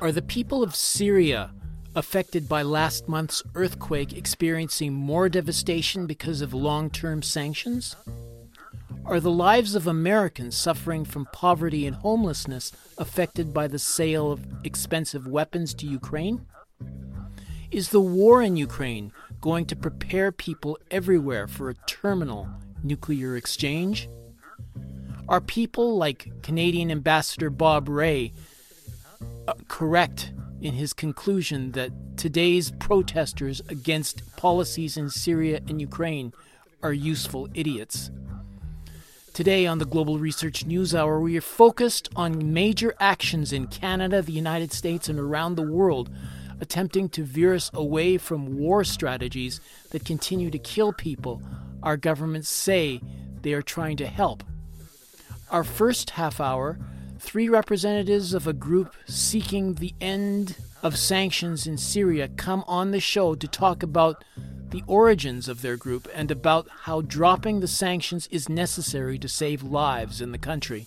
Are the people of Syria affected by last month's earthquake experiencing more devastation because of long term sanctions? Are the lives of Americans suffering from poverty and homelessness affected by the sale of expensive weapons to Ukraine? Is the war in Ukraine going to prepare people everywhere for a terminal nuclear exchange? Are people like Canadian Ambassador Bob Rae uh, correct in his conclusion that today's protesters against policies in Syria and Ukraine are useful idiots? Today on the Global Research News Hour, we are focused on major actions in Canada, the United States, and around the world attempting to veer us away from war strategies that continue to kill people our governments say they are trying to help. Our first half hour, three representatives of a group seeking the end of sanctions in Syria come on the show to talk about the origins of their group and about how dropping the sanctions is necessary to save lives in the country.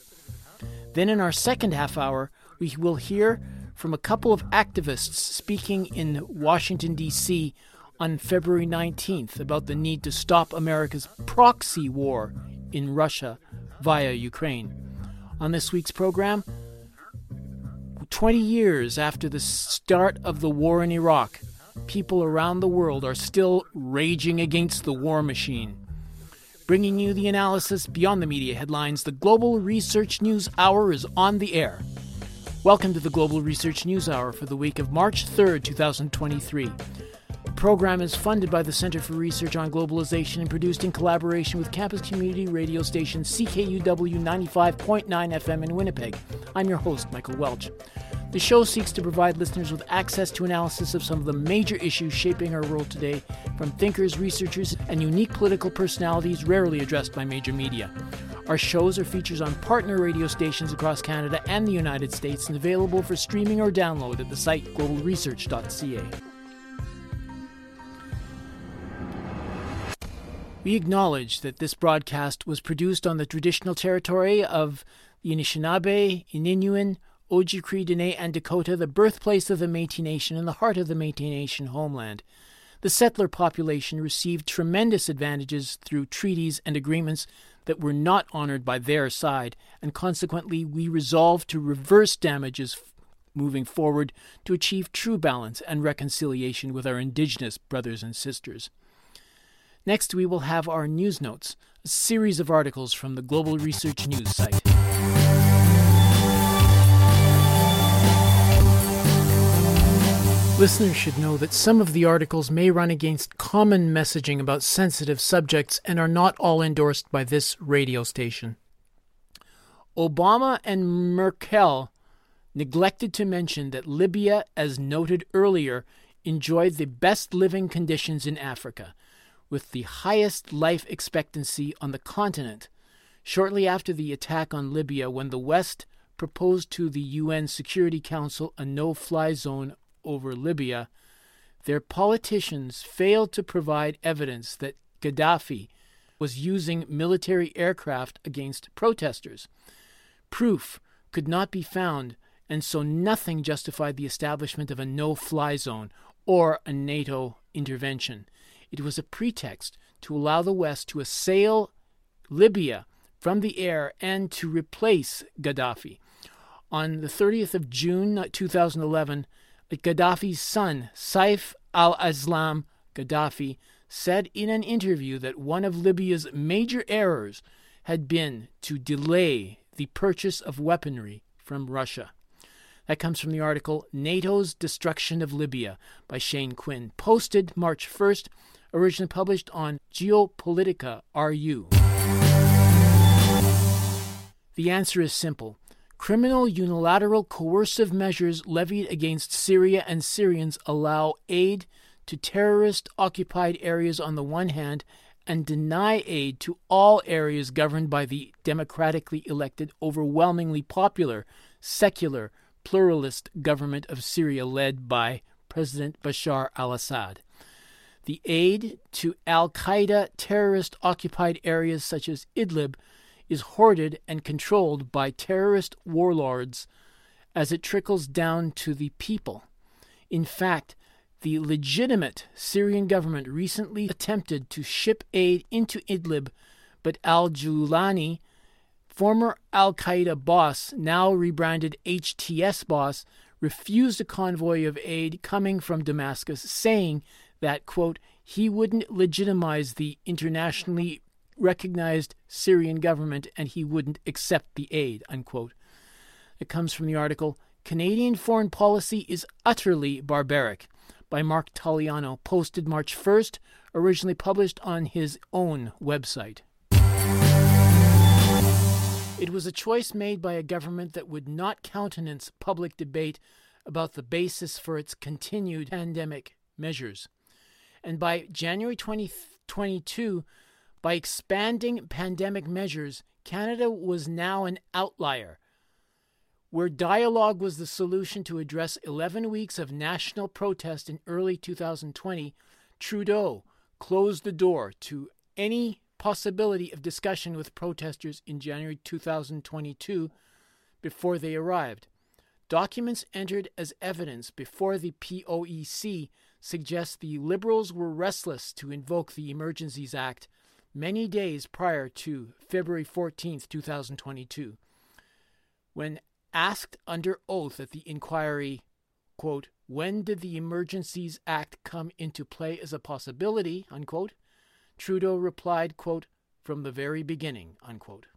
Then, in our second half hour, we will hear from a couple of activists speaking in Washington, D.C. on February 19th about the need to stop America's proxy war in Russia via Ukraine. On this week's program, 20 years after the start of the war in Iraq, people around the world are still raging against the war machine. Bringing you the analysis beyond the media headlines, the Global Research News Hour is on the air. Welcome to the Global Research News Hour for the week of March 3rd, 2023. The program is funded by the Center for Research on Globalization and produced in collaboration with campus community radio station CKUW 95.9 FM in Winnipeg. I'm your host, Michael Welch. The show seeks to provide listeners with access to analysis of some of the major issues shaping our world today, from thinkers, researchers, and unique political personalities rarely addressed by major media. Our shows are features on partner radio stations across Canada and the United States and available for streaming or download at the site globalresearch.ca. We acknowledge that this broadcast was produced on the traditional territory of the Anishinaabe, Inuit, Ojibwe, Dene, and Dakota, the birthplace of the Métis Nation and the heart of the Métis Nation homeland. The settler population received tremendous advantages through treaties and agreements that were not honored by their side, and consequently, we resolved to reverse damages moving forward to achieve true balance and reconciliation with our Indigenous brothers and sisters. Next, we will have our news notes, a series of articles from the Global Research News site. Listeners should know that some of the articles may run against common messaging about sensitive subjects and are not all endorsed by this radio station. Obama and Merkel neglected to mention that Libya, as noted earlier, enjoyed the best living conditions in Africa, with the highest life expectancy on the continent. Shortly after the attack on Libya, when the West proposed to the UN Security Council a no fly zone over Libya, their politicians failed to provide evidence that Gaddafi was using military aircraft against protesters. Proof could not be found, and so nothing justified the establishment of a no fly zone or a NATO intervention. It was a pretext to allow the West to assail Libya from the air and to replace Gaddafi. On the 30th of June uh, 2011, Gaddafi's son, Saif al Islam Gaddafi, said in an interview that one of Libya's major errors had been to delay the purchase of weaponry from Russia. That comes from the article NATO's Destruction of Libya by Shane Quinn, posted March 1st, originally published on Geopolitica RU. The answer is simple Criminal unilateral coercive measures levied against Syria and Syrians allow aid to terrorist occupied areas on the one hand and deny aid to all areas governed by the democratically elected, overwhelmingly popular, secular, pluralist government of Syria led by President Bashar al Assad. The aid to Al Qaeda terrorist occupied areas such as Idlib is hoarded and controlled by terrorist warlords as it trickles down to the people. In fact, the legitimate Syrian government recently attempted to ship aid into Idlib, but al Julani, former Al Qaeda boss, now rebranded HTS boss, refused a convoy of aid coming from Damascus, saying that, quote, he wouldn't legitimize the internationally recognized Syrian government and he wouldn't accept the aid, unquote. It comes from the article Canadian Foreign Policy is Utterly Barbaric by Mark Taliano, posted March 1st, originally published on his own website. It was a choice made by a government that would not countenance public debate about the basis for its continued pandemic measures. And by January 2022, by expanding pandemic measures, Canada was now an outlier where dialogue was the solution to address 11 weeks of national protest in early 2020, Trudeau closed the door to any possibility of discussion with protesters in January 2022 before they arrived. Documents entered as evidence before the POEC suggest the Liberals were restless to invoke the Emergencies Act many days prior to February 14, 2022. When asked under oath at the inquiry, quote, when did the Emergencies Act come into play as a possibility, unquote, Trudeau replied, quote, from the very beginning, unquote.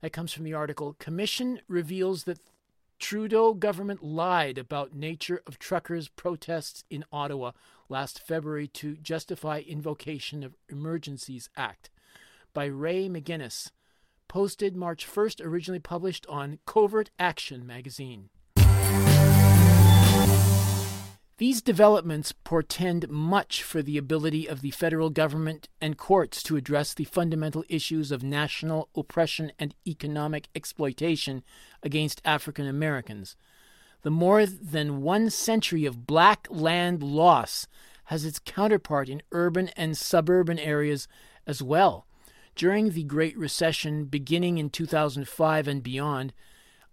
That comes from the article Commission reveals that Trudeau government lied about nature of truckers' protests in Ottawa last February to justify invocation of Emergencies Act by Ray McGinnis, posted March 1st, originally published on Covert Action magazine. These developments portend much for the ability of the federal government and courts to address the fundamental issues of national oppression and economic exploitation against African Americans. The more than one century of black land loss has its counterpart in urban and suburban areas as well. During the Great Recession beginning in 2005 and beyond,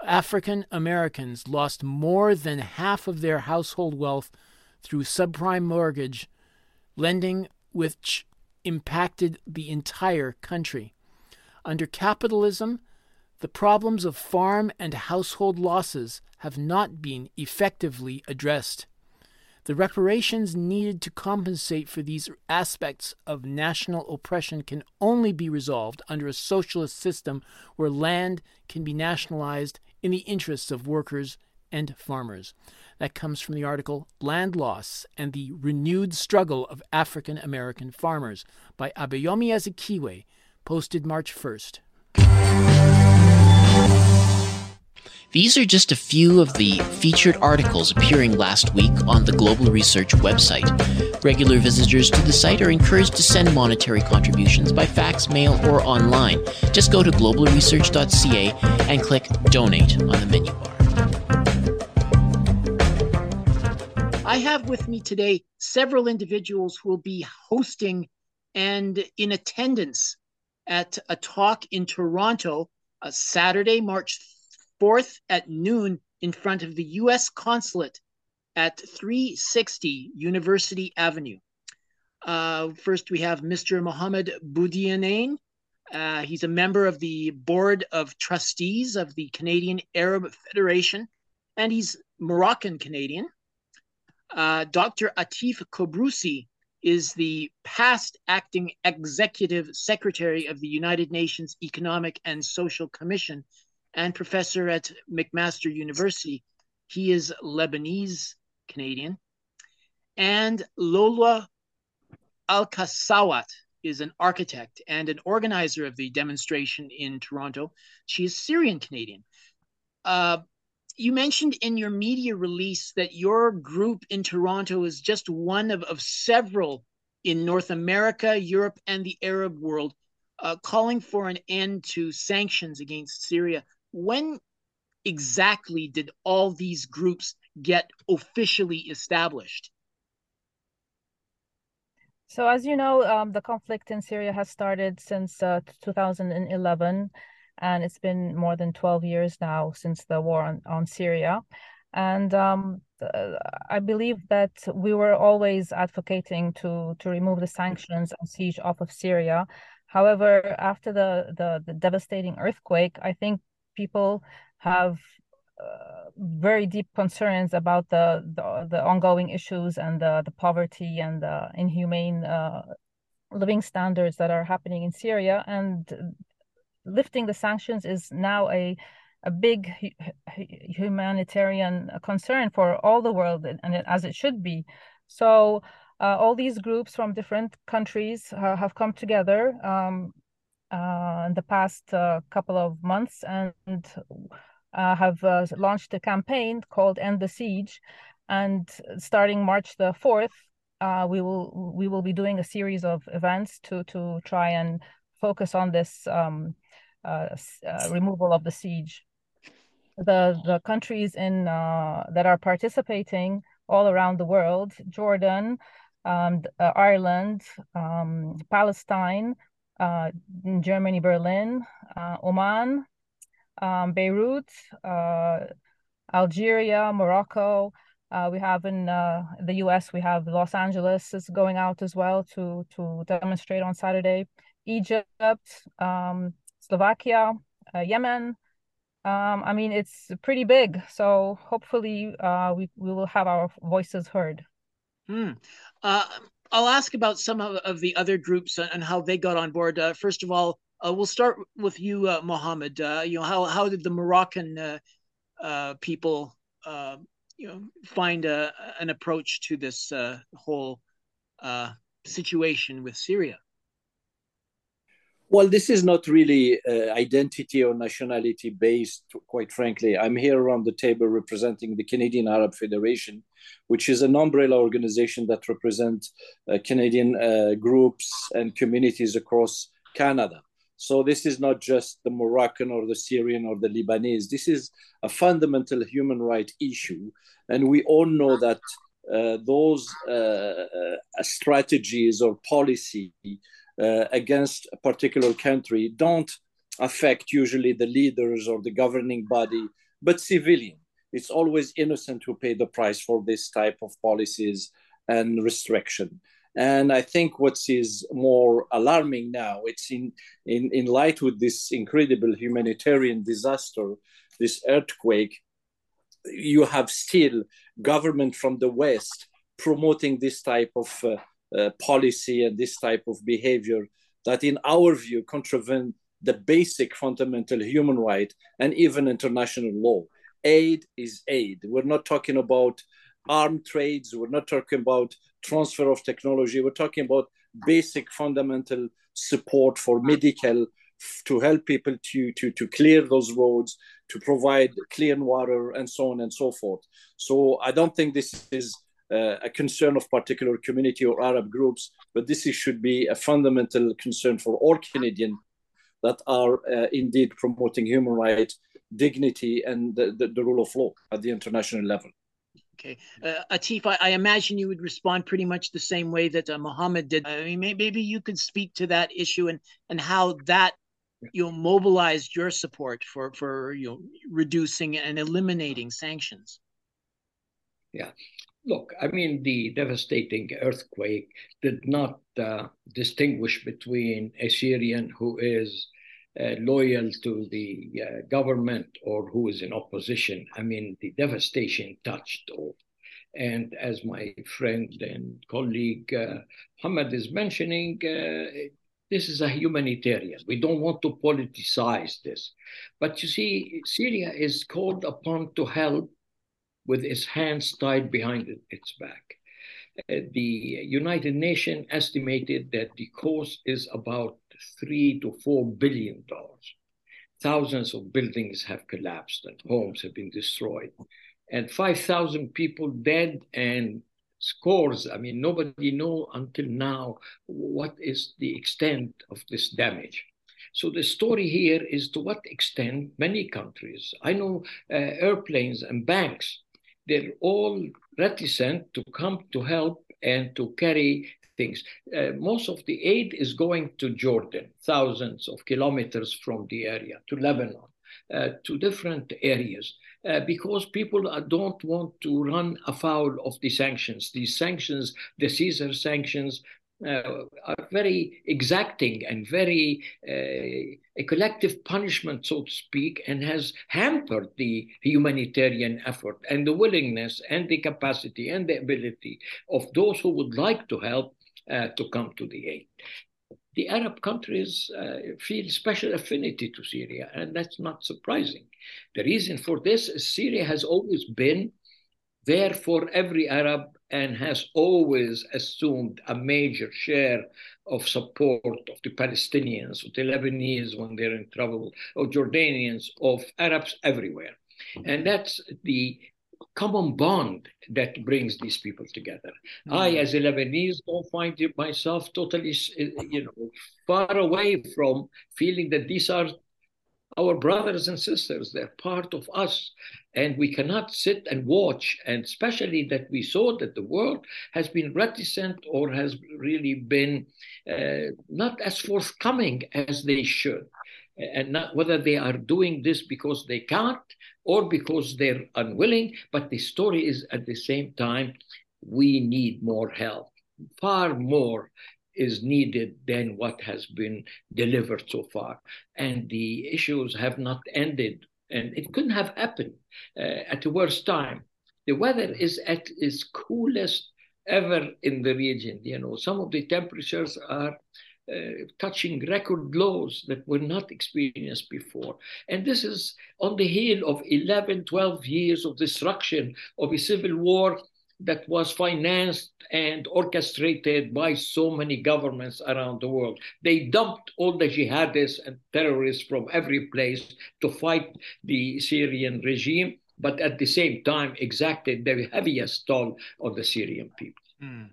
African Americans lost more than half of their household wealth through subprime mortgage lending, which impacted the entire country. Under capitalism, the problems of farm and household losses have not been effectively addressed. The reparations needed to compensate for these aspects of national oppression can only be resolved under a socialist system where land can be nationalized in the interests of workers and farmers. That comes from the article Land Loss and the Renewed Struggle of African American Farmers by Abayomi Azikiwe, posted March 1st. These are just a few of the featured articles appearing last week on the Global Research website. Regular visitors to the site are encouraged to send monetary contributions by fax, mail, or online. Just go to globalresearch.ca and click Donate on the menu bar. I have with me today several individuals who will be hosting and in attendance at a talk in Toronto, uh, Saturday, March 4th at noon in front of the U.S. consulate at 360 University Avenue. Uh, first, we have Mr. Mohammed Boudjenane. Uh, he's a member of the Board of Trustees of the Canadian Arab Federation, and he's Moroccan Canadian. Uh, Dr. Atif Kubursi is the past acting executive secretary of the United Nations Economic and Social Commission and professor at McMaster University. He is Lebanese Canadian. And Lola Al Kasawat is an architect and an organizer of the demonstration in Toronto. She is Syrian Canadian. Uh, you mentioned in your media release that your group in Toronto is just one of, of several in North America, Europe, and the Arab world uh, calling for an end to sanctions against Syria when exactly did all these groups get officially established? So, as you know, um, the conflict in Syria has started since uh, 2011, and it's been more than 12 years now since the war on, on Syria. And um, I believe that we were always advocating to, to remove the sanctions and siege off of Syria. However, after the, the, the devastating earthquake, I think people have uh, very deep concerns about the, the, the ongoing issues and the the poverty and the inhumane uh, living standards that are happening in Syria. And lifting the sanctions is now a a big humanitarian concern for all the world and as it should be. So uh, all these groups from different countries have come together um, uh, in the past uh, couple of months and uh, have uh, launched a campaign called End the Siege. And starting March the 4th, uh, we will we will be doing a series of events to to try and focus on this um, uh, removal of the siege. The the countries in that are participating all around the world: Jordan, um, Ireland, um, Palestine, Germany, Berlin, Oman, um, Beirut, uh, Algeria, Morocco. Uh, we have in uh, the U.S. we have Los Angeles is going out as well to to demonstrate on Saturday. Egypt, um, Slovakia, uh, Yemen. Um, I mean, it's pretty big. So hopefully, uh, we we will have our voices heard. Hmm. Uh, I'll ask about some of, of, the other groups and how they got on board. first of all, uh, we'll start with you, uh, Mohammed. Uh, you know, how how did the Moroccan uh, uh, people, uh, you know, find a, an approach to this whole situation with Syria? Well, this is not really identity or nationality based, quite frankly. I'm here around the table representing the Canadian Arab Federation, which is an umbrella organization that represents Canadian groups and communities across Canada. So this is not just the Moroccan or the Syrian or the Lebanese. This is a fundamental human right issue, and we all know that uh, those uh, uh, strategies or policy uh, against a particular country don't affect usually the leaders or the governing body, but civilian. It's always innocent who pay the price for this type of policies and restriction. And I think what is more alarming now, it's in, in, in light with this incredible humanitarian disaster, this earthquake, you have still government from the West promoting this type of uh, Uh, policy and this type of behavior that, in our view, contravene the basic fundamental human right and even international law. Aid is aid. We're not talking about armed trades. We're not talking about transfer of technology. We're talking about basic fundamental support for medical to help people to, to, to clear those roads, to provide clean water, and so on and so forth. So I don't think this is uh, a concern of particular community or Arab groups, but this is, should be a fundamental concern for all Canadians that are uh, indeed promoting human rights, dignity, and the, the, the rule of law at the international level. Okay, uh, Atif, I, I, imagine you would respond pretty much the same way that uh, Mohammed did. I mean, maybe, maybe you could speak to that issue and and how that you know mobilized your support for for you know reducing and eliminating sanctions. Yeah, look, I mean, the devastating earthquake did not uh, distinguish between a Syrian who is uh, loyal to the uh, government or who is in opposition. I mean, the devastation touched all. And as my friend and colleague uh, Muhammad is mentioning, uh, this is a humanitarian. We don't want to politicize this. But you see, Syria is called upon to help with its hands tied behind its back. Uh, the United Nations estimated that the cost is about three to four billion dollars. Thousands of buildings have collapsed and homes have been destroyed, and 5,000 people dead and scores. I mean, nobody know until now what is the extent of this damage. So the story here is to what extent many countries, I know uh, airplanes and banks, they're all reticent to come to help and to carry things. Uh, most of the aid is going to Jordan, thousands of kilometers from the area, to Lebanon, uh, to different areas. Uh, because people don't want to run afoul of the sanctions. These sanctions, the Caesar sanctions, uh, are very exacting and very uh, a collective punishment, so to speak, and has hampered the humanitarian effort and the willingness and the capacity and the ability of those who would like to help uh, to come to the aid the Arab countries uh, feel special affinity to Syria, and that's not surprising. The reason for this is Syria has always been there for every Arab and has always assumed a major share of support of the Palestinians, of the Lebanese when they're in trouble, of Jordanians, of Arabs everywhere. And that's the common bond that brings these people together. Mm-hmm. I, as a Lebanese, don't find myself totally, you know, far away from feeling that these are our brothers and sisters. They're part of us. And we cannot sit and watch, and especially that we saw that the world has been reticent or has really been uh, not as forthcoming as they should. And not whether they are doing this because they can't or because they're unwilling, but the story is at the same time, we need more help, far more is needed than what has been delivered so far. And the issues have not ended, and it couldn't have happened uh, at the worst time. The weather is at its coolest ever in the region. You know, some of the temperatures are uh, touching record lows that were not experienced before. And this is on the heel of 11, 12 years of destruction of a civil war that was financed and orchestrated by so many governments around the world. They dumped all the jihadists and terrorists from every place to fight the Syrian regime, but at the same time exacted the heaviest toll on the Syrian people. Mm.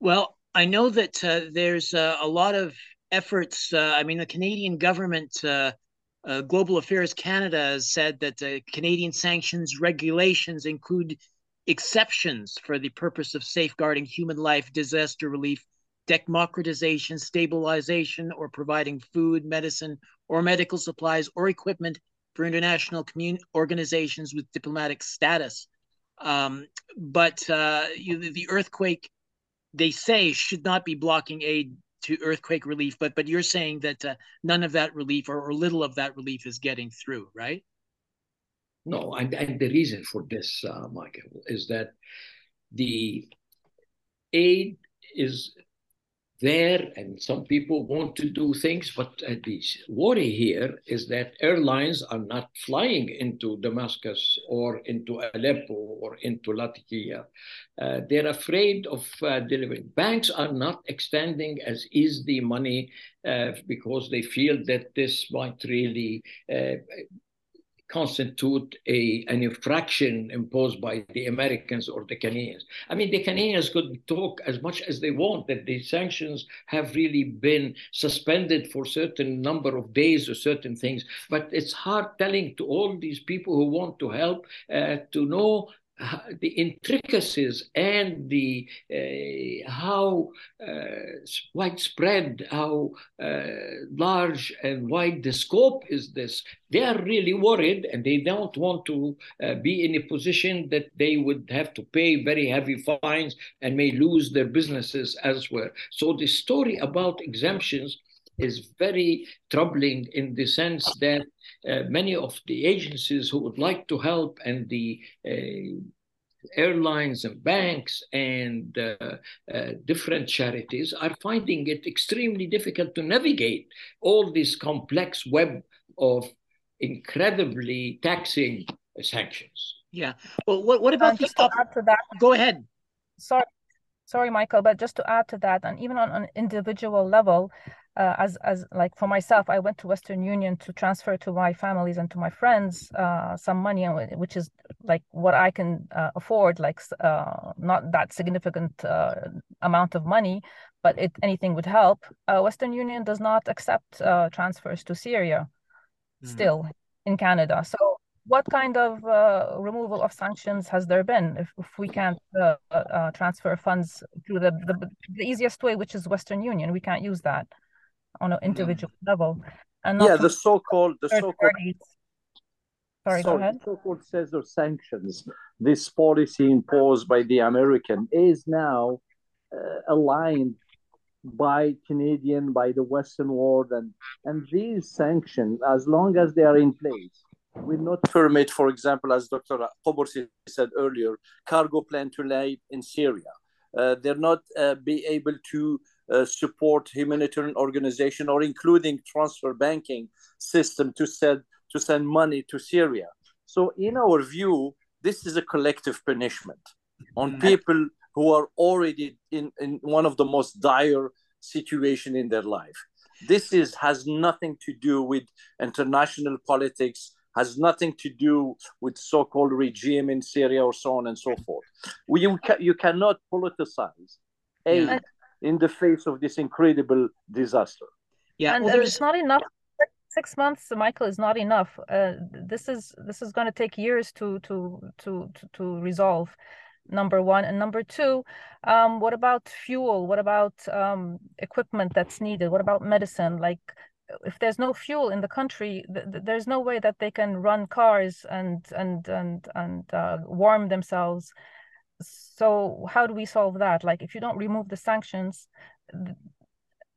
Well, I know that uh, there's uh, a lot of efforts. Uh, I mean, the Canadian government, uh, uh, Global Affairs Canada, has said that the Canadian sanctions regulations include exceptions for the purpose of safeguarding human life, disaster relief, democratization, stabilization, or providing food, medicine, or medical supplies or equipment for international commun- organizations with diplomatic status. Um, but uh, you, the earthquake they say should not be blocking aid to earthquake relief, but but you're saying that uh, none of that relief or, or little of that relief is getting through, right? No, and, and the reason for this, uh, Michael, is that the aid is there and some people want to do things but the worry here is that airlines are not flying into damascus or into aleppo or into latakia. Uh, they're afraid of uh, delivering. Banks are not extending as is the money uh, because they feel that this might really uh, constitute a, an infraction imposed by the Americans or the Canadians. I mean, the Canadians could talk as much as they want that the sanctions have really been suspended for certain number of days or certain things, but it's hard telling to all these people who want to help uh, to know the intricacies and the uh, how uh, widespread, how uh, large and wide the scope is this. They are really worried, and they don't want to uh, be in a position that they would have to pay very heavy fines and may lose their businesses elsewhere. So the story about exemptions is very troubling in the sense that uh, many of the agencies who would like to help and the uh, airlines and banks and uh, uh, different charities are finding it extremely difficult to navigate all this complex web of incredibly taxing sanctions. Yeah. Well, what, what about just to add to that? Go ahead. Sorry, sorry, Michael, but just to add to that, and even on an individual level, uh, as as like for myself, I went to Western Union to transfer to my families and to my friends uh, some money, which is like what I can uh, afford, like uh, not that significant uh, amount of money, but it anything would help. Uh, Western Union does not accept transfers to Syria, mm. still in Canada. So what kind of uh, removal of sanctions has there been if, if we can't uh, uh, transfer funds through the, the, the easiest way, which is Western Union? We can't use that on an individual level. And yeah, the so-called the so-called Sorry, go ahead. So-called Caesar sanctions, this policy imposed by the American, is now uh, aligned by Canadian, by the Western world, and and these sanctions, as long as they are in place, will not permit, for example, as Dr. Kubursi said earlier, cargo plan to land in Syria. Uh, they're not uh, be able to uh, support humanitarian organization or including transfer banking system to send to send money to Syria. So, in our view, this is a collective punishment on mm-hmm. people who are already in, in one of the most dire situation in their life. This is has nothing to do with international politics, has nothing to do with so-called regime in Syria or so on and so forth. You, ca- you cannot politicize aid yeah. In the face of this incredible disaster. Yeah, and well, there's not enough. Six months michael is not enough. Uh, this is this is going to take years to to to to, to resolve number one. And number two um, what about fuel? What about um, equipment that's needed? What about medicine? Like if there's no fuel in the country th- th- there's no way that they can run cars and and and and uh, warm themselves so how do we solve that like if you don't remove the sanctions th-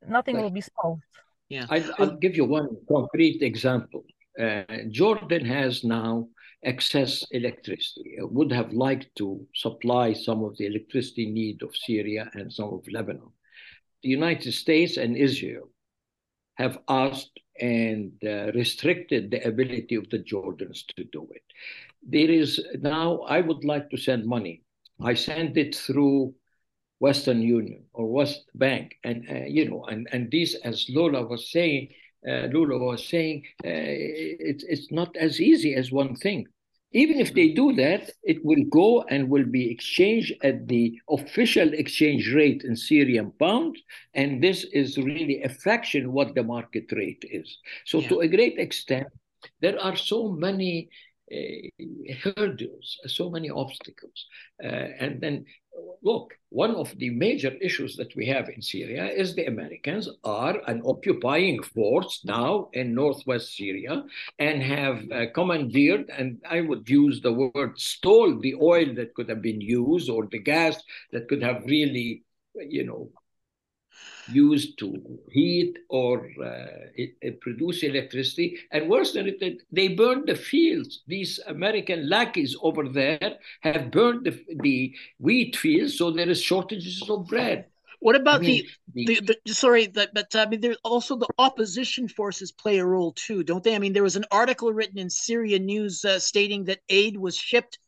nothing will be solved yeah I, will give you one concrete example uh, jordan has now excess electricity. would have liked to supply some of the electricity need of Syria and some of Lebanon. The United States and Israel have asked and uh, restricted the ability of the Jordans to do it. There is now, I would like to send money. I sent it through Western Union or West Bank, and uh, you know, and and these, as Lola was saying, uh, Lula was saying, uh, it's it's not as easy as one thing. Even if they do that, it will go and will be exchanged at the official exchange rate in Syrian pound, and this is really a fraction what the market rate is. So, yeah. to a great extent, there are so many hurdles, so many obstacles, uh, and then look, one of the major issues that we have in Syria is the Americans are an occupying force now in northwest Syria and have uh, commandeered, and I would use the word stole the oil that could have been used or the gas that could have really, you know, used to heat or uh, produce electricity. And worse than it, they burned the fields. These American lackeys over there have burned the, the wheat fields, so there is shortages of bread. What about I mean, the, the, the, sorry, the, but I mean, there's also the opposition forces play a role too, don't they? I mean, there was an article written in Syria News uh, stating that aid was shipped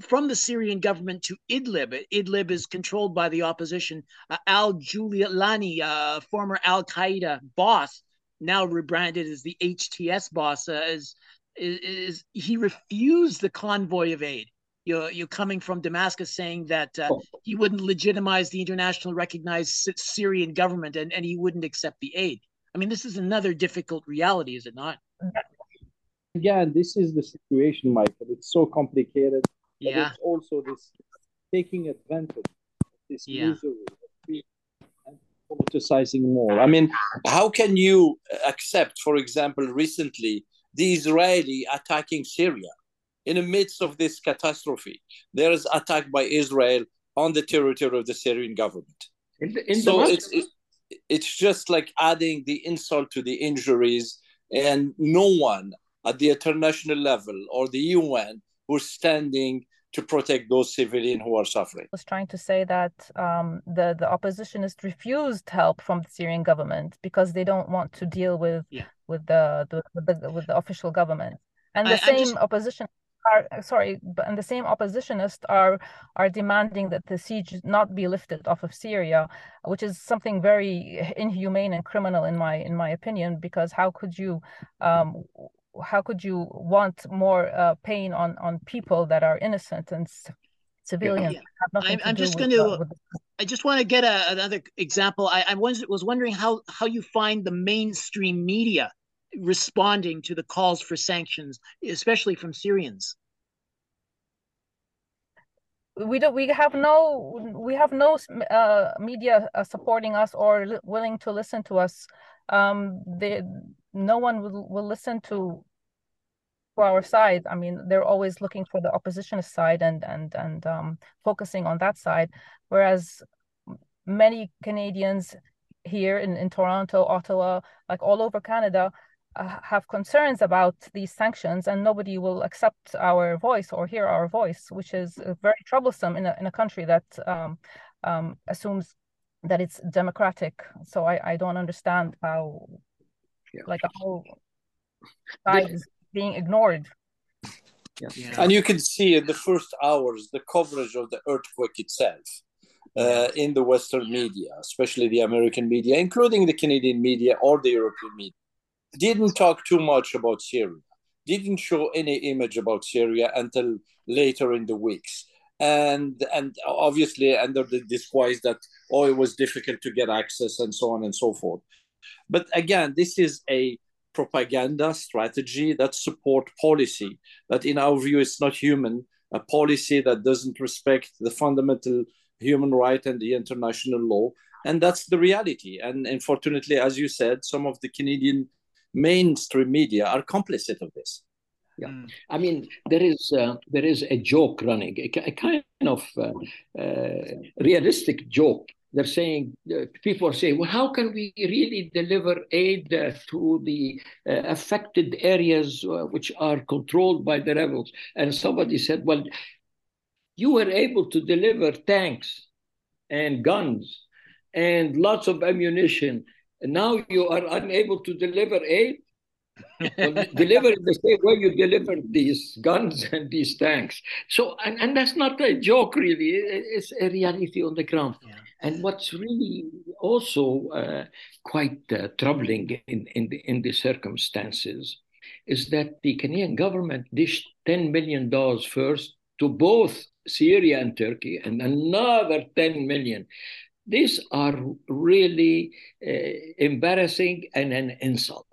from the Syrian government to Idlib. Idlib is controlled by the opposition. Uh, Al Julani, uh, former Al Qaeda boss, now rebranded as the HTS boss, uh, is, is, is, he refused the convoy of aid. You're, you're coming from Damascus saying that uh, oh. he wouldn't legitimize the international recognized Syrian government and, and he wouldn't accept the aid. I mean, this is another difficult reality, is it not? Again, this is the situation, Michael. It's so complicated yeah. it's also this taking advantage of this yeah. misery and politicizing more. I mean, how can you uh, accept, for example, recently the Israeli attacking Syria in the midst of this catastrophe? There is attack by Israel on the territory of the Syrian government. In the, in so it's, it, it's just like adding the insult to the injuries, and no one at the international level or the UN who's standing to protect those civilians who are suffering. I was trying to say that um, the the oppositionists refused help from the Syrian government because they don't want to deal with yeah. with the, the, with the with the official government, and the I, same just... opposition. Are, sorry, but and the same oppositionists are are demanding that the siege not be lifted off of Syria, which is something very inhumane and criminal in my in my opinion. Because how could you um, how could you want more uh, pain on on people that are innocent and civilians? Yeah. I'm, I'm just going to. Uh, I just want to get a, another example. I, I was was wondering how how you find the mainstream media responding to the calls for sanctions, especially from Syrians? we don't we have no we have no uh, media uh, supporting us or li- willing to listen to us um they no one will, will listen to to our side i mean they're always looking for the opposition side and and and um focusing on that side whereas many canadians here in, in toronto ottawa like all over canada uh, have concerns about these sanctions and nobody will accept our voice or hear our voice, which is very troublesome in a, in a country that um, um, assumes that it's democratic. So I, I don't understand how yeah. like a whole side is being ignored. Yeah. yeah. And you can see in the first hours the coverage of the earthquake itself. Uh, in the Western media, especially the American media, including the Canadian media or the European media didn't talk too much about Syria, didn't show any image about Syria until later in the weeks. And and obviously under the disguise that oh it was difficult to get access and so on and so forth. But again, this is a propaganda strategy that support policy that in our view is not human, a policy that doesn't respect the fundamental human right and the international law. And that's the reality. And unfortunately, as you said, some of the Canadian mainstream media are complicit of this. Yeah, mm. I mean there is uh, there is a joke running, a, a kind of uh, uh, realistic joke. They're saying uh, people are saying, well, how can we really deliver aid uh, to the uh, affected areas which are controlled by the rebels? And somebody said, well, you were able to deliver tanks and guns and lots of ammunition and now you are unable to deliver aid. Deliver in the same way you deliver these guns and these tanks. So, and, and that's not a joke, really. It's a reality on the ground. Yeah. And what's really also uh, quite uh, troubling in, in, the, in the circumstances is that the Kenyan government dished $10 million first to both Syria and Turkey and another 10 million these are really uh, embarrassing and an insult.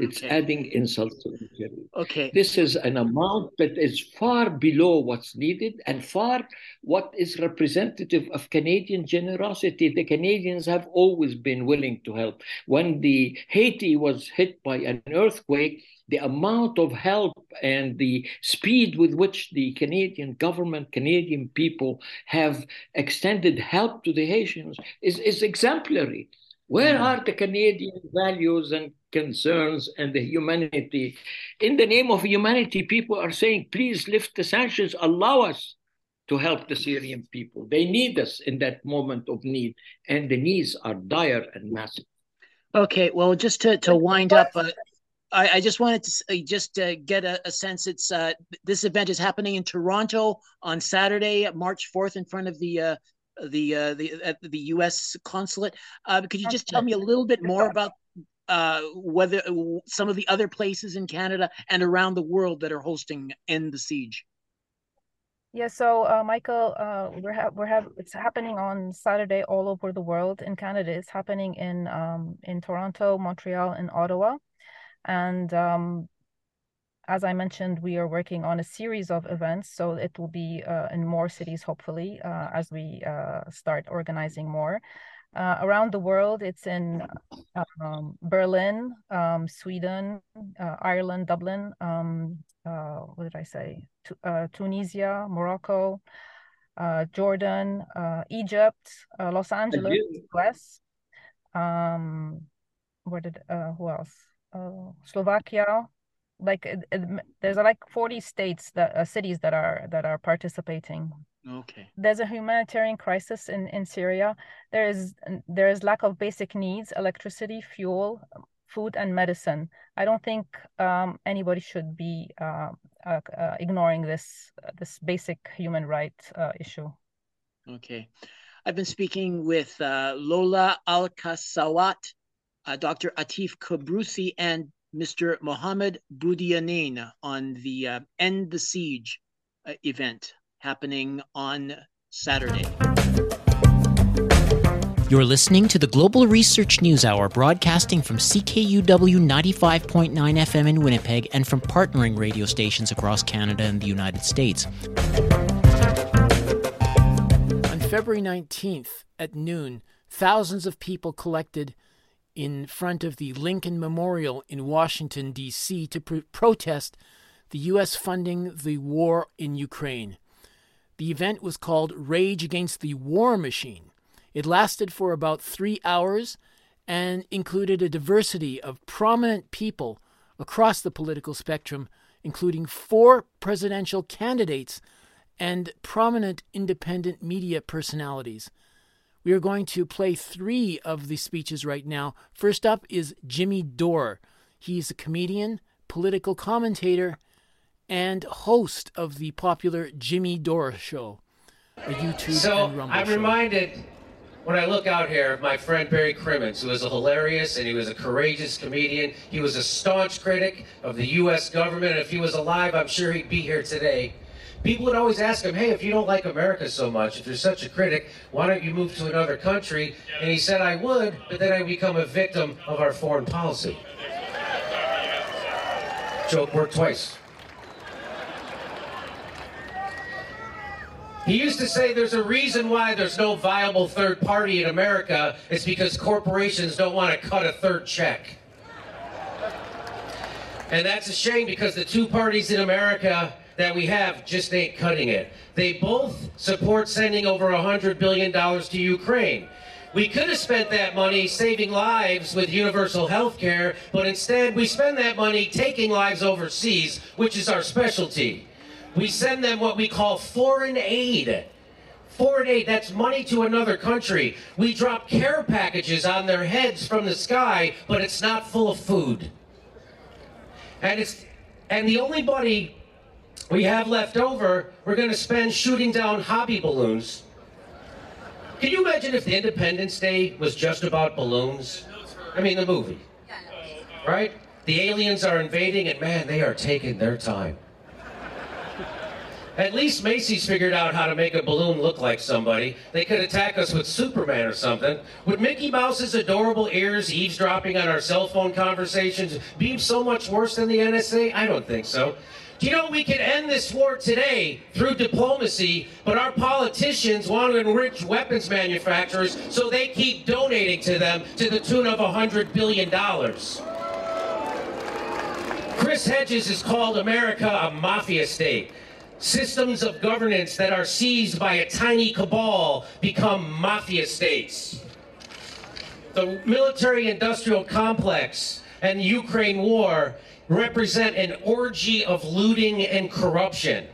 It's okay. adding insult to injury. Okay. This is an amount that is far below what's needed and far what is representative of Canadian generosity. The Canadians have always been willing to help. When the Haiti was hit by an earthquake, the amount of help and the speed with which the Canadian government, Canadian people have extended help to the Haitians is, is exemplary. Where mm. are the Canadian values and concerns and the humanity? In the name of humanity, people are saying, please lift the sanctions, allow us to help the Syrian people. They need us in that moment of need, and the needs are dire and massive. Okay, well, just to, to wind up, uh, I, I, just wanted to uh, just uh, get a, a, sense. It's uh, this event is happening in Toronto on Saturday, March fourth, in front of the uh, the uh, the the U.S. consulate. could you just tell me a little bit more about whether some of the other places in Canada and around the world that are hosting End the Siege? Yeah, so uh, Michael, uh, we're ha- we're have it's happening on Saturday all over the world. In Canada, it's happening in um, in Toronto, Montreal, and Ottawa. And um, as I mentioned, we are working on a series of events. So it will be uh, in more cities, hopefully, uh, as we uh, start organizing more. Uh, around the world, it's in um, Berlin, um, Sweden, uh, Ireland, Dublin, um, uh, what did I say? T Tunisia, Morocco, Jordan, Egypt, Los Angeles, US. Um, where did, who else? uh, Slovakia. Like it, it, there's like 40 states that uh, cities that are that are participating. Okay. There's a humanitarian crisis in in Syria. There is there is lack of basic needs: electricity, fuel, food, and medicine. I don't think um, anybody should be uh, uh, uh ignoring this this basic human right uh, issue. Okay. I've been speaking with Lola Al Kasawat uh, Dr. Atif Kubursi and Mr. Mohammed Boudjenane on the uh, End the Siege uh, event happening on Saturday. You're listening to the Global Research News Hour, broadcasting from CKUW 95.9 FM in Winnipeg and from partnering radio stations across Canada and the United States. On February 19th at noon, thousands of people collected in front of the Lincoln Memorial in Washington, D.C., to pr- protest the U.S. funding the war in Ukraine. The event was called Rage Against the War Machine. It lasted for about three hours and included a diversity of prominent people across the political spectrum, including four presidential candidates and prominent independent media personalities. We are going to play three of the speeches right now. First up is Jimmy Dore. He's a comedian, political commentator, and host of the popular Jimmy Dore Show, a YouTube so and Rumble I'm show. reminded when I look out here of my friend Barry Crimmins, who was a hilarious and he was a courageous comedian. He was a staunch critic of the U.S. government, and if he was alive, I'm sure he'd be here today. People would always ask him, hey, if you don't like America so much, if you're such a critic, why don't you move to another country? And he said, I would, but then I would become a victim of our foreign policy. Joke worked twice. He used to say there's a reason why there's no viable third party in America. It's because corporations don't want to cut a third check. And that's a shame because the two parties in America that we have just ain't cutting it. They both support sending over $100 billion to Ukraine. We could have spent that money saving lives with universal health care, but instead we spend that money taking lives overseas, which is our specialty. We send them what we call foreign aid. Foreign aid, that's money to another country. We drop care packages on their heads from the sky, but it's not full of food. And it's and the only money we have left over, we're going to spend shooting down hobby balloons. Can you imagine if the Independence Day was just about balloons? I mean, the movie. Right? The aliens are invading, and man, they are taking their time. At least Macy's figured out how to make a balloon look like somebody. They could attack us with Superman or something. Would Mickey Mouse's adorable ears eavesdropping on our cell phone conversations be so much worse than the NSA? I don't think so. Do you know we can end this war today through diplomacy, but our politicians want to enrich weapons manufacturers so they keep donating to them to the tune of $100 billion. Chris Hedges has called America a mafia state. Systems of governance that are seized by a tiny cabal become mafia states. The military industrial complex and Ukraine war represent an orgy of looting and corruption.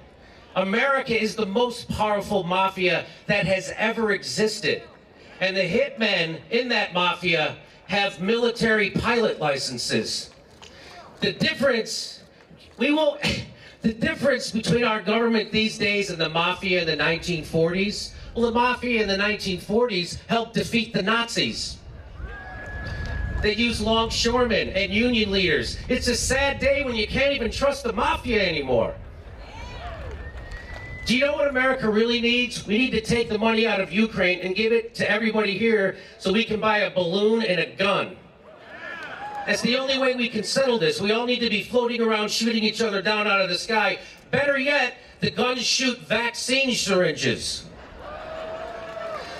America is the most powerful mafia that has ever existed. And the hitmen in that mafia have military pilot licenses. The difference, we won't. The difference between our government these days and the mafia in the 1940s, well, the mafia in the 1940s helped defeat the Nazis. They used longshoremen and union leaders. It's a sad day when you can't even trust the mafia anymore. Do you know what America really needs? We need to take the money out of Ukraine and give it to everybody here so we can buy a balloon and a gun. That's the only way we can settle this. We all need to be floating around shooting each other down out of the sky. Better yet, the guns shoot vaccine syringes.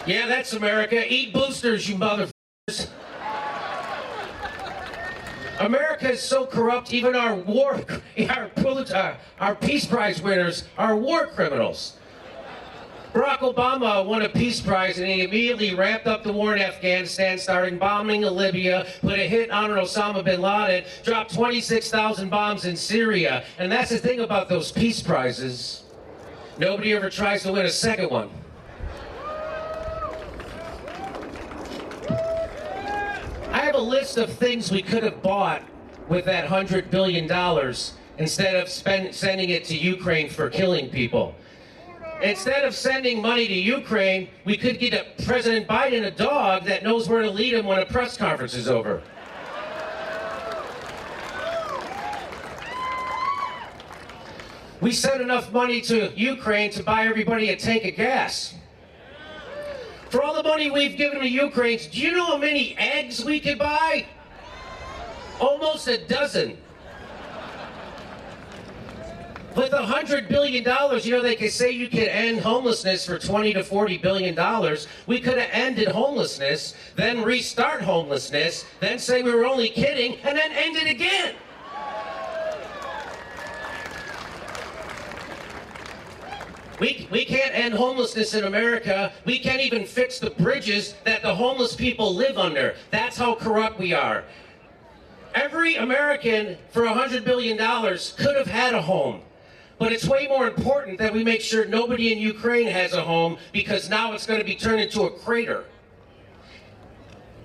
Yeah, that's America. Eat boosters, you motherfuckers. America is so corrupt, even our war, our, Pulitzer, our Peace Prize winners are war criminals. Barack Obama won a Peace Prize and he immediately ramped up the war in Afghanistan, starting bombing Libya, put a hit on Osama bin Laden, dropped 26,000 bombs in Syria. And that's the thing about those Peace Prizes. Nobody ever tries to win a second one. I have a list of things we could have bought with that $100 billion instead of spend, sending it to Ukraine for killing people. Instead of sending money to Ukraine, we could get a President Biden a dog that knows where to lead him when a press conference is over. We sent enough money to Ukraine to buy everybody a tank of gas. For all the money we've given to Ukraine, do you know how many eggs we could buy? Almost a dozen. With a hundred billion dollars, you know, they could say you could end homelessness for 20 to 40 billion dollars. We could have ended homelessness, then restart homelessness, then say we were only kidding, and then end it again. We, we can't end homelessness in America. We can't even fix the bridges that the homeless people live under. That's how corrupt we are. Every American for $100 billion could have had a home. But it's way more important that we make sure nobody in Ukraine has a home because now it's going to be turned into a crater.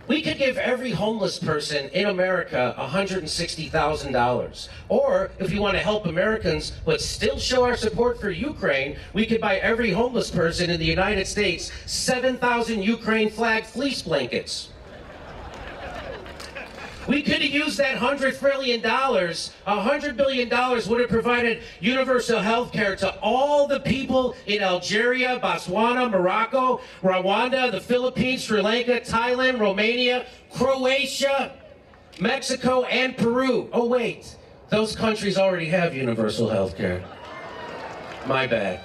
We could give every homeless person in America $160,000. Or if you want to help Americans but still show our support for Ukraine, we could buy every homeless person in the United States 7,000 Ukraine flag fleece blankets. We could have used that hundred trillion dollars. A hundred billion dollars would have provided universal health care to all the people in Algeria, Botswana, Morocco, Rwanda, the Philippines, Sri Lanka, Thailand, Romania, Croatia, Mexico, and Peru. Oh wait, those countries already have universal health care. My bad.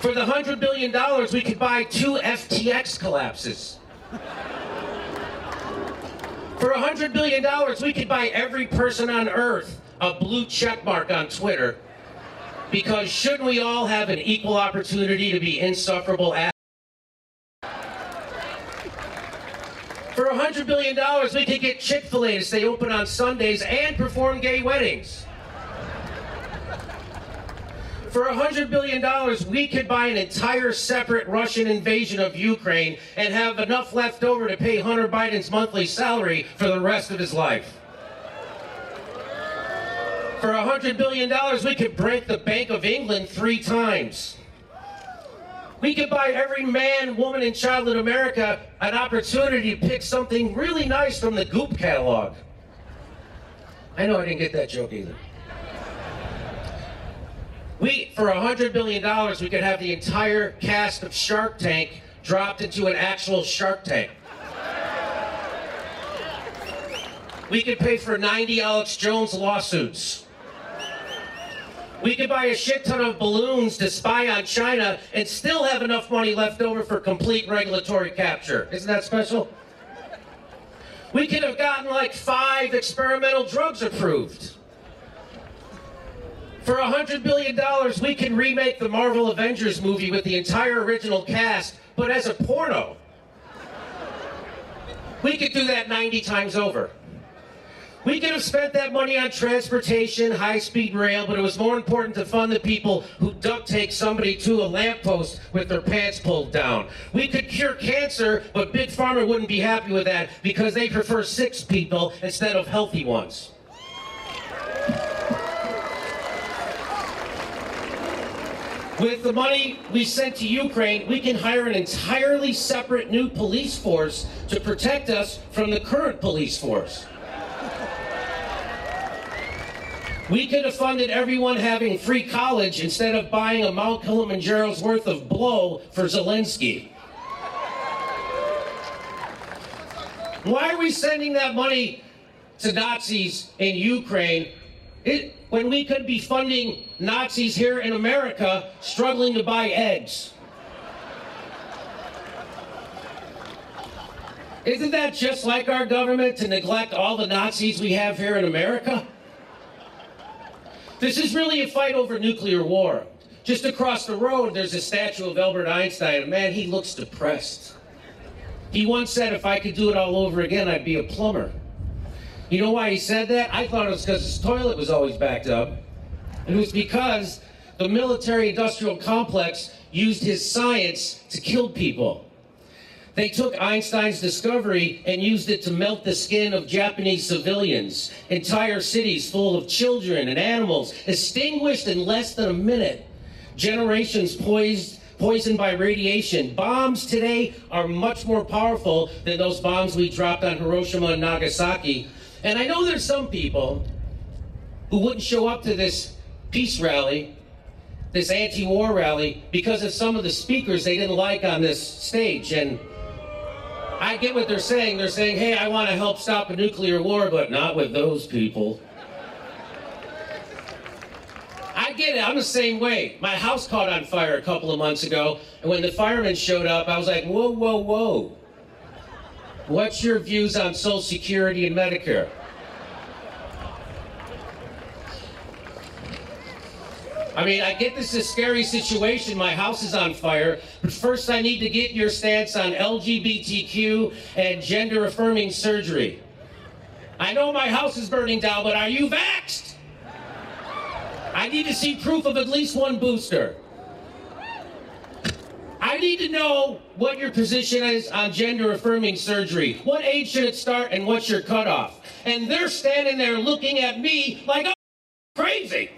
For the hundred billion dollars, we could buy two FTX collapses. For $100 billion, we could buy every person on earth a blue check mark on Twitter. Because shouldn't we all have an equal opportunity to be insufferable assholes? For $100 billion, we could get Chick fil A to stay open on Sundays and perform gay weddings. For $100 billion, we could buy an entire separate Russian invasion of Ukraine and have enough left over to pay Hunter Biden's monthly salary for the rest of his life. For $100 billion, we could break the Bank of England three times. We could buy every man, woman, and child in America an opportunity to pick something really nice from the Goop catalog. I know I didn't get that joke either. We, for $100 billion, we could have the entire cast of Shark Tank dropped into an actual Shark Tank. We could pay for 90 Alex Jones lawsuits. We could buy a shit ton of balloons to spy on China and still have enough money left over for complete regulatory capture. Isn't that special? We could have gotten like five experimental drugs approved. For $100 billion, we can remake the Marvel Avengers movie with the entire original cast, but as a porno. We could do that 90 times over. We could have spent that money on transportation, high-speed rail, but it was more important to fund the people who duct tape somebody to a lamppost with their pants pulled down. We could cure cancer, but Big Pharma wouldn't be happy with that because they prefer sick people instead of healthy ones. With the money we sent to Ukraine, we can hire an entirely separate new police force to protect us from the current police force. We could have funded everyone having free college instead of buying a Mount Kilimanjaro's worth of blow for Zelensky. Why are we sending that money to Nazis in Ukraine it, when we could be funding Nazis here in America struggling to buy eggs. Isn't that just like our government to neglect all the Nazis we have here in America? This is really a fight over nuclear war. Just across the road, there's a statue of Albert Einstein, man, he looks depressed. He once said, if I could do it all over again, I'd be a plumber. You know why he said that? I thought it was because his toilet was always backed up. It was because the military industrial complex used his science to kill people. They took Einstein's discovery and used it to melt the skin of Japanese civilians. Entire cities full of children and animals extinguished in less than a minute. Generations poised poisoned by radiation. Bombs today are much more powerful than those bombs we dropped on Hiroshima and Nagasaki and I know there's some people who wouldn't show up to this peace rally this anti war rally because of some of the speakers they didn't like on this stage. And I get what they're saying. They're saying, hey, I want to help stop a nuclear war, but not with those people. I get it. I'm the same way. My house caught on fire a couple of months ago, and when the firemen showed up, I was like, whoa, whoa, whoa. What's your views on Social Security and Medicare? I mean, I get this is a scary situation. My house is on fire. But first, I need to get your stance on LGBTQ and gender affirming surgery. I know my house is burning down, but are you vaxxed? I need to see proof of at least one booster. I need to know what your position is on gender affirming surgery. What age should it start and what's your cutoff? And they're standing there looking at me like I'm crazy.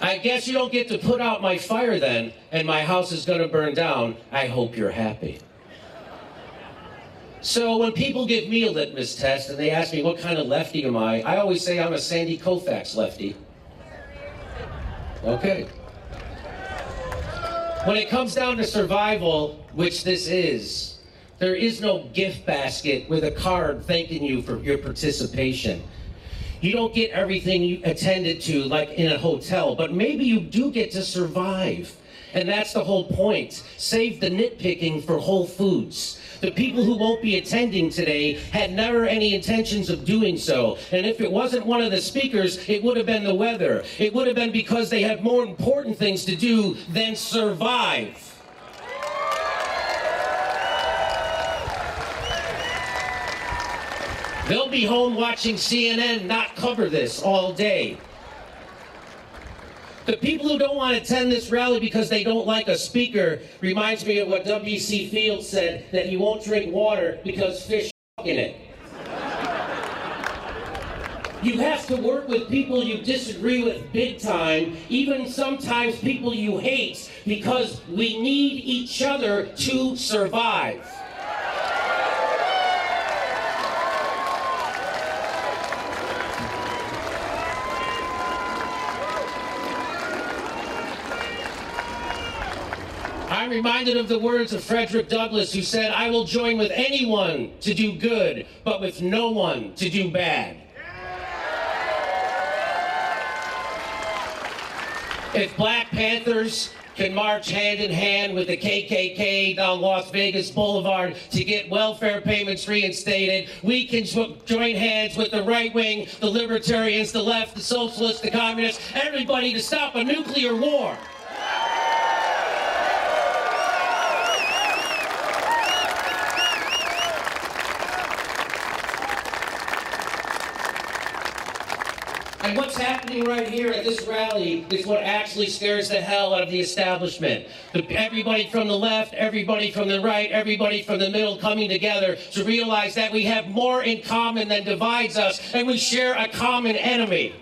I guess you don't get to put out my fire then, and my house is to burn down. I hope you're happy. So when people give me a litmus test and they ask me what kind of lefty am I, I always say I'm a Sandy Koufax lefty. Okay. When it comes down to survival, which this is, there is no gift basket with a card thanking you for your participation. You don't get everything you attended to like in a hotel, but maybe you do get to survive. And that's the whole point. Save the nitpicking for Whole Foods. The people who won't be attending today had never any intentions of doing so. And if it wasn't one of the speakers, it would have been the weather. It would have been because they have more important things to do than survive. They'll be home watching CNN not cover this all day. The people who don't want to attend this rally because they don't like a speaker reminds me of what W.C. Fields said that he won't drink water because fish in it. You have to work with people you disagree with big time, even sometimes people you hate, because we need each other to survive. Reminded of the words of Frederick Douglass, who said, I will join with anyone to do good, but with no one to do bad. If Black Panthers can march hand in hand with the KKK down Las Vegas Boulevard to get welfare payments reinstated. We can join hands with the right wing, the libertarians, the left, the socialists, the communists, everybody to stop a nuclear war. And what's happening right here at this rally is what actually scares the hell out of the establishment. The, everybody from the left, everybody from the right, everybody from the middle coming together to realize that we have more in common than divides us, and we share a common enemy.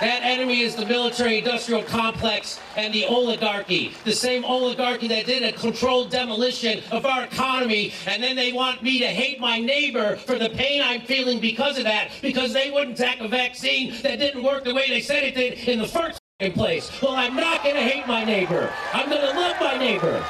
That enemy is the military industrial complex and the oligarchy. The same oligarchy that did a controlled demolition of our economy, and then they want me to hate my neighbor for the pain I'm feeling because of that, because they wouldn't take a vaccine that didn't work the way they said it did in the first place. Well, I'm not going to hate my neighbor. I'm going to love my neighbor.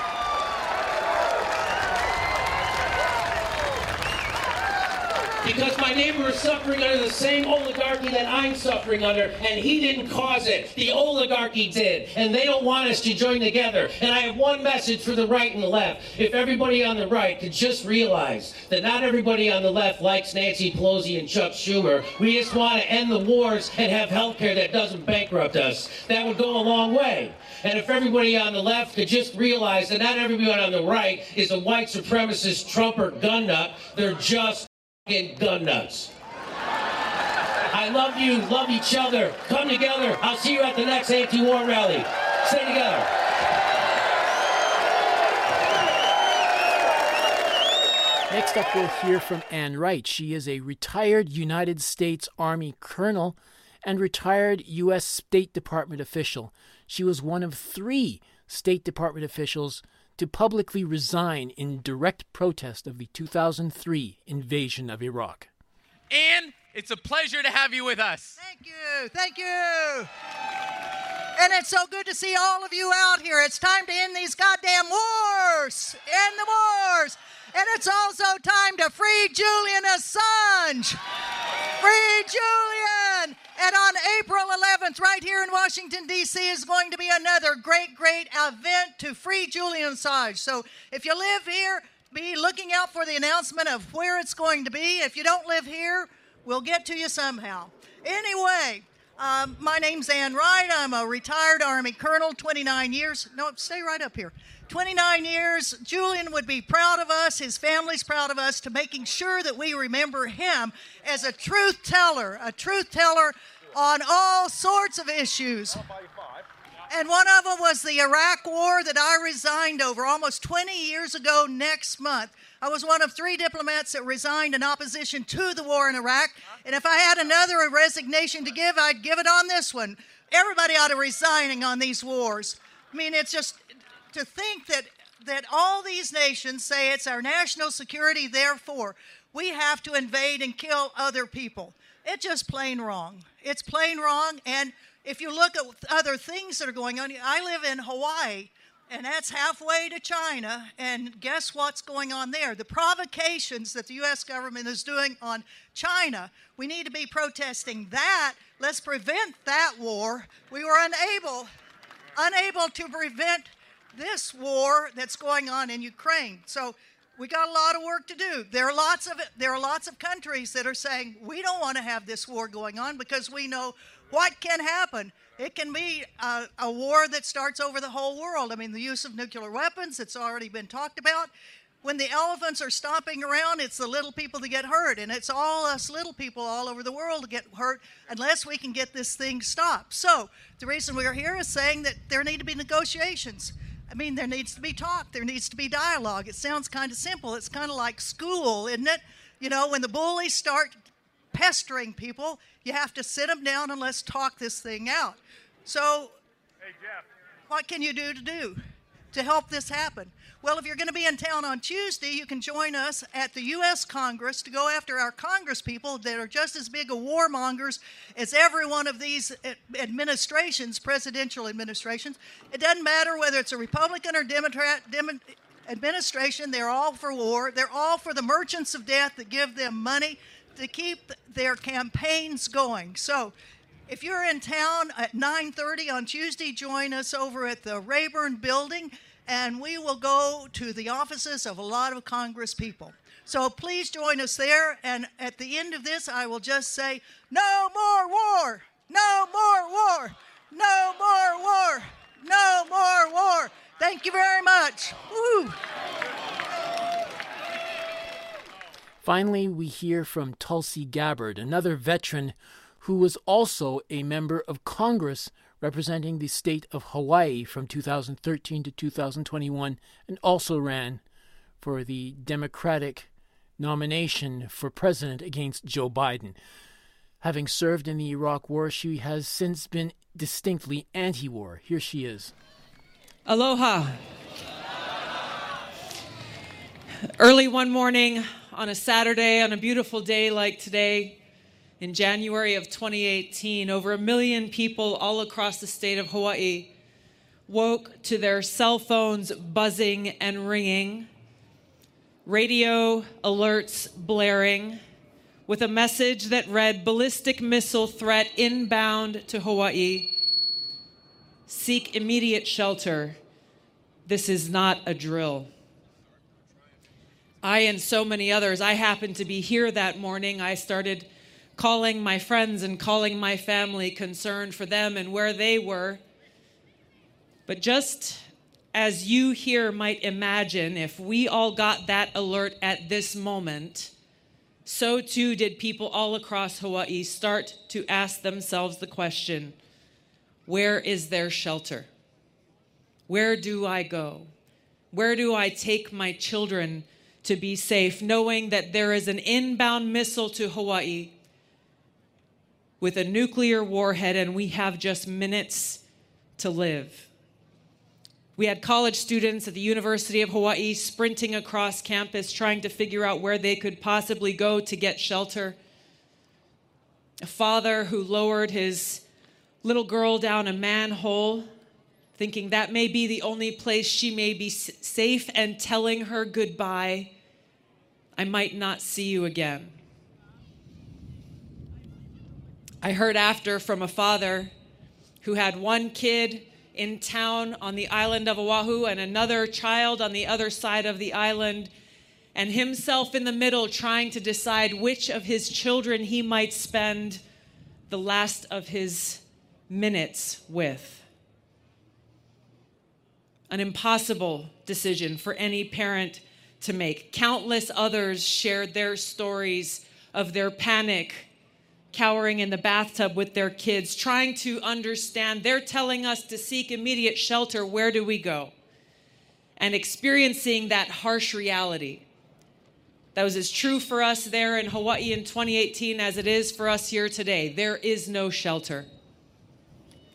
Because my neighbor is suffering under the same oligarchy that I'm suffering under, and he didn't cause it. The oligarchy did, and they don't want us to join together. And I have one message for the right and the left. If everybody on the right could just realize that not everybody on the left likes Nancy Pelosi and Chuck Schumer, we just want to end the wars and have health care that doesn't bankrupt us. That would go a long way. And if everybody on the left could just realize that not everybody on the right is a white supremacist Trumper gun nut, they're just gun nuts. I love you, love each other. Come together. I'll see you at the next anti-war rally. Stay together. Next up, we'll hear from Ann Wright. She is a retired United States Army colonel and retired U.S. State Department official. She was one of three State Department officials to publicly resign in direct protest of the 2003 invasion of Iraq. And It's a pleasure to have you with us. Thank you. Thank you. And it's so good to see all of you out here. It's time to end these goddamn wars. End the wars. And it's also time to free Julian Assange. Free Julian. And on April 11th, right here in Washington, D.C., is going to be another great, great event to free Julian Assange. So if you live here, be looking out for the announcement of where it's going to be. If you don't live here, we'll get to you somehow. Anyway, um, my name's Ann Wright. I'm a retired Army colonel, 29 years. No, stay right up here. 29 years. Julian would be proud of us, his family's proud of us, to making sure that we remember him as a truth teller, a truth teller on all sorts of issues. And one of them was the Iraq War that I resigned over almost 20 years ago next month. I was one of three diplomats that resigned in opposition to the war in Iraq. And if I had another resignation to give, I'd give it on this one. Everybody ought to resigning on these wars. I mean, it's just to think that that all these nations say it's our national security, therefore we have to invade and kill other people. It's just plain wrong. It's plain wrong. And if you look at other things that are going on, I live in Hawaii and that's halfway to China. And guess what's going on there? The provocations that the U.S. government is doing on China, we need to be protesting that. Let's prevent that war. We were unable, unable to prevent this war that's going on in Ukraine. So we got a lot of work to do. There are lots of there are lots of countries that are saying we don't want to have this war going on because we know what can happen it can be a, a, war that starts over the whole world. I mean, the use of nuclear weapons, it's already been talked about. When the elephants are stomping around, it's the little people that get hurt, and it's all us little people all over the world get hurt unless we can get this thing stopped. So, the reason we're here is saying that there need to be negotiations. I mean, there needs to be talk, there needs to be dialogue. It sounds kind of simple. It's kind of like school, isn't it? You know, when the bullies start pestering people, you have to sit them down and let's talk this thing out. So, hey, Jeff. what can you do to do to help this happen? Well, if you're going to be in town on Tuesday, you can join us at the U.S. Congress to go after our Congress people that are just as big a warmongers as every one of these eh, administrations, presidential administrations. It doesn't matter whether it's a Republican or Democrat Dem- administration, they're all for war. They're all for the merchants of death that give them money to keep their campaigns going. So if you're in town at 9:30 on Tuesday, join us over at the Rayburn Building, and we will go to the offices of a lot of Congress people. So please join us there. And at the end of this, I will just say, no more war, no more war, no more war, no more war. Thank you very much. Woo. Finally, we hear from Tulsi Gabbard, another veteran who was also a member of Congress representing the state of Hawaii from 2013 to 2021 and also ran for the Democratic nomination for president against Joe Biden. Having served in the Iraq War, she has since been distinctly anti war. Here she is. Aloha. Early one morning on a Saturday, on a beautiful day like today, in January of 2018, over a million people all across the state of Hawaii woke to their cell phones buzzing and ringing, radio alerts blaring, with a message that read ballistic missile threat inbound to Hawaii. Seek immediate shelter. This is not a drill. I and so many others, I happened to be here that morning. I started calling my friends and calling my family, concerned for them and where they were. But just as you here might imagine, if we all got that alert at this moment, so too did people all across Hawaii start to ask themselves the question where is their shelter? Where do I go? Where do I take my children to be safe, knowing that there is an inbound missile to Hawaii with a nuclear warhead and we have just minutes to live. We had college students at the University of Hawaii sprinting across campus trying to figure out where they could possibly go to get shelter. a father who lowered his little girl down a manhole, thinking that may be the only place she may be safe, and telling her goodbye. I might not see you again. I heard after from a father who had one kid in town on the island of Oahu and another child on the other side of the island, and himself in the middle trying to decide which of his children he might spend the last of his minutes with. An impossible decision for any parent to make. Countless others shared their stories of their panic cowering in the bathtub with their kids, trying to understand. They're telling us to seek immediate shelter. Where do we go? And experiencing that harsh reality. That was as true for us there in Hawaii in 2018 as it is for us here today. There is no shelter.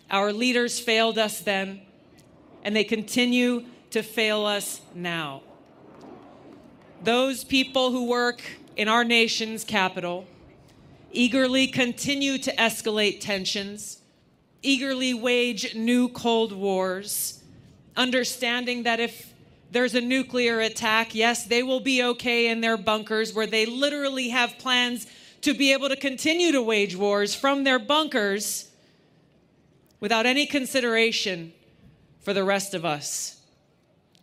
Our leaders failed us then, and they continue to fail us now. Those people who work in our nation's capital, eagerly continue to escalate tensions, eagerly wage new Cold Wars, understanding that if there's a nuclear attack, yes, they will be okay in their bunkers where they literally have plans to be able to continue to wage wars from their bunkers without any consideration for the rest of us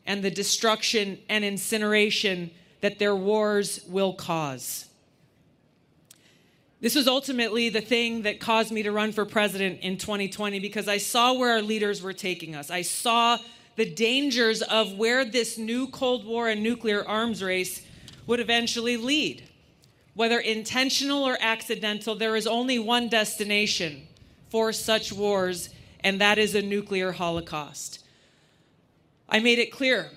and the destruction and incineration that their wars will cause. This was ultimately the thing that caused me to run for president in 2020 because I saw where our leaders were taking us. I saw the dangers of where this new Cold War and nuclear arms race would eventually lead. Whether intentional or accidental, there is only one destination for such wars, and that is a nuclear holocaust. I made it clear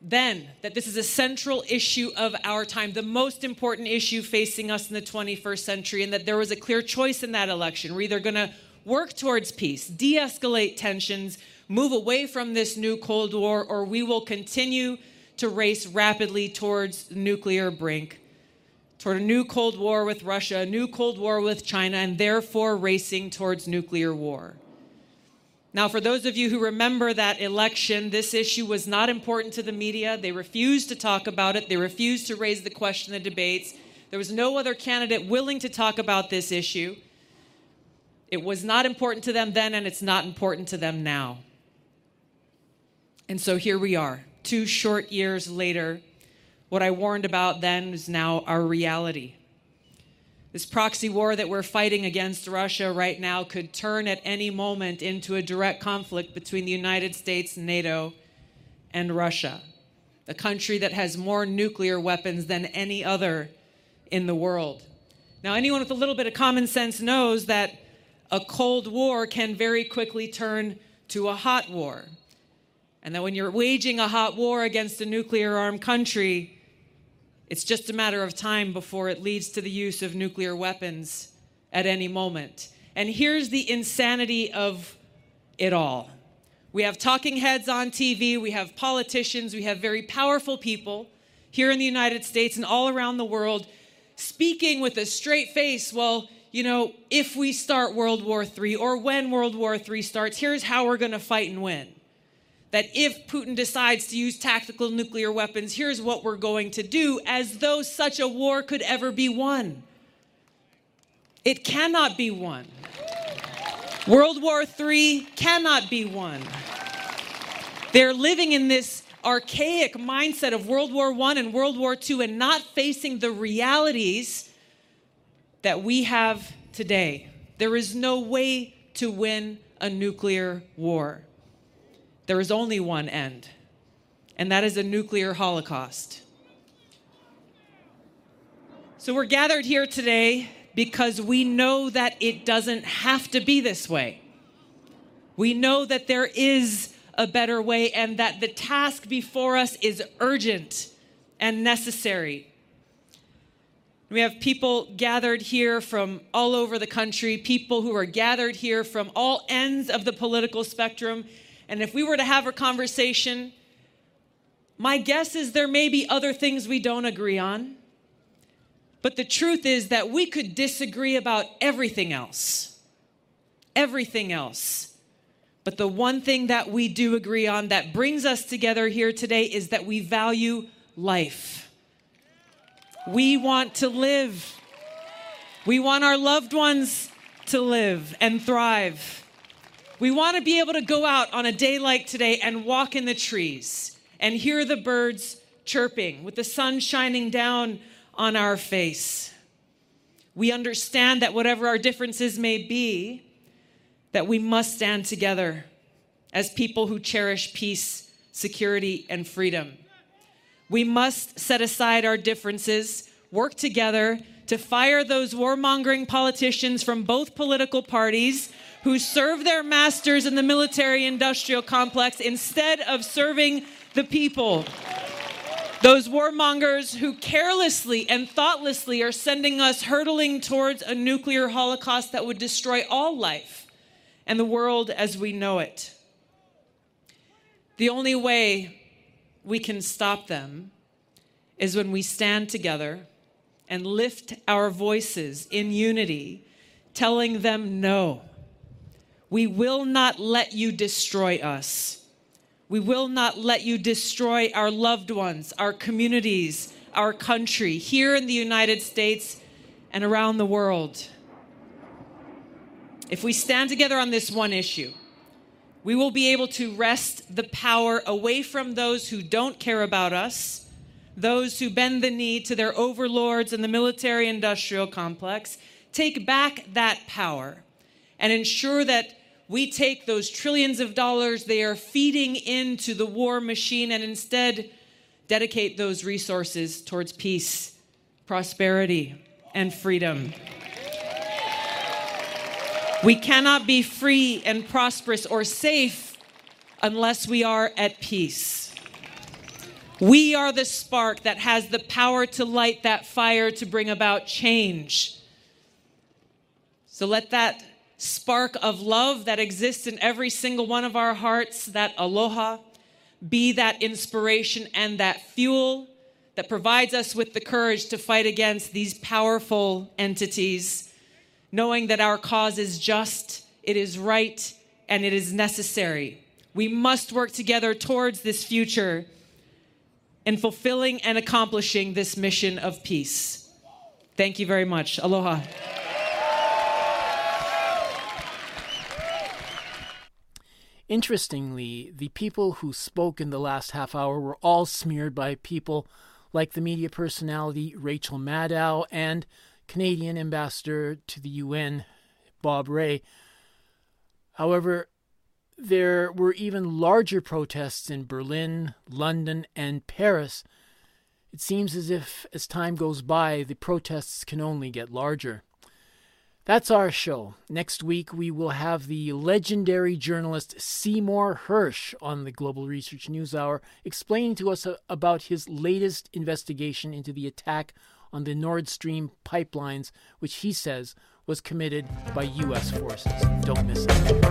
then that this is a central issue of our time, the most important issue facing us in the 21st century, and that there was a clear choice in that election. We're either going to work towards peace, de escalate tensions, move away from this new Cold War, or we will continue to race rapidly towards nuclear brink, toward a new Cold War with Russia, a new Cold War with China, and therefore racing towards nuclear war. Now, for those of you who remember that election, this issue was not important to the media. They refused to talk about it, they refused to raise the question in the debates. There was no other candidate willing to talk about this issue. It was not important to them then, and it's not important to them now. And so here we are, two short years later. What I warned about then is now our reality. This proxy war that we're fighting against Russia right now could turn at any moment into a direct conflict between the United States, NATO, and Russia, a country that has more nuclear weapons than any other in the world. Now, anyone with a little bit of common sense knows that a Cold War can very quickly turn to a hot war. And that when you're waging a hot war against a nuclear armed country, it's just a matter of time before it leads to the use of nuclear weapons at any moment. And here's the insanity of it all we have talking heads on TV, we have politicians, we have very powerful people here in the United States and all around the world speaking with a straight face. Well, you know, if we start World War III or when World War III starts, here's how we're going to fight and win that if Putin decides to use tactical nuclear weapons, here's what we're going to do, as though such a war could ever be won. It cannot be won. World War III cannot be won. They're living in this archaic mindset of World War I and World War II and not facing the realities that we have today. There is no way to win a nuclear war there is only one end, and that is a nuclear holocaust. So we're gathered here today because we know that it doesn't have to be this way. We know that there is a better way and that the task before us is urgent and necessary. We have people gathered here from all over the country, people who are gathered here from all ends of the political spectrum, and if we were to have a conversation, my guess is there may be other things we don't agree on. But the truth is that we could disagree about everything else. Everything else. But the one thing that we do agree on that brings us together here today is that we value life. We want to live. We want our loved ones to live and thrive. We want to be able to go out on a day like today and walk in the trees and hear the birds chirping with the sun shining down on our face. We understand that whatever our differences may be, that we must stand together as people who cherish peace, security, and freedom. We must set aside our differences, work together to fire those warmongering politicians from both political parties who serve their masters in the military industrial complex instead of serving the people. Those warmongers who carelessly and thoughtlessly are sending us hurtling towards a nuclear holocaust that would destroy all life and the world as we know it. The only way we can stop them is when we stand together and lift our voices in unity, telling them no. We will not let you destroy us. We will not let you destroy our loved ones, our communities, our country, here in the United States and around the world. If we stand together on this one issue, we will be able to wrest the power away from those who don't care about us, those who bend the knee to their overlords in the military industrial complex, take back that power, and ensure that we take those trillions of dollars they are feeding into the war machine and instead dedicate those resources towards peace, prosperity, and freedom. We cannot be free and prosperous or safe unless we are at peace. We are the spark that has the power to light that fire to bring about change. So let that spark of love that exists in every single one of our hearts, that aloha, be that inspiration and that fuel that provides us with the courage to fight against these powerful entities, knowing that our cause is just, it is right, and it is necessary. We must work together towards this future in fulfilling and accomplishing this mission of peace. Thank you very much. Aloha. Interestingly, the people who spoke in the last half hour were all smeared by people like the media personality Rachel Maddow and Canadian ambassador to the UN, Bob Rae. However, there were even larger protests in Berlin, London, and Paris. It seems as if, as time goes by, the protests can only get larger. That's our show. Next week, we will have the legendary journalist Seymour Hersh on the Global Research News Hour explaining to us uh, about his latest investigation into the attack on the Nord Stream pipelines, which he says was committed by U.S. forces. Don't miss it.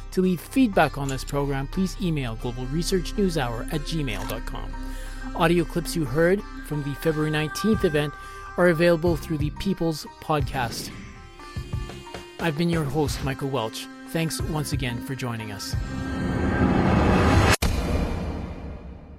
To leave feedback on this program, please email globalresearchnewshour at gmail.com. Audio clips you heard from the February 19th event are available through the People's Podcast. I've been your host, Michael Welch. Thanks once again for joining us.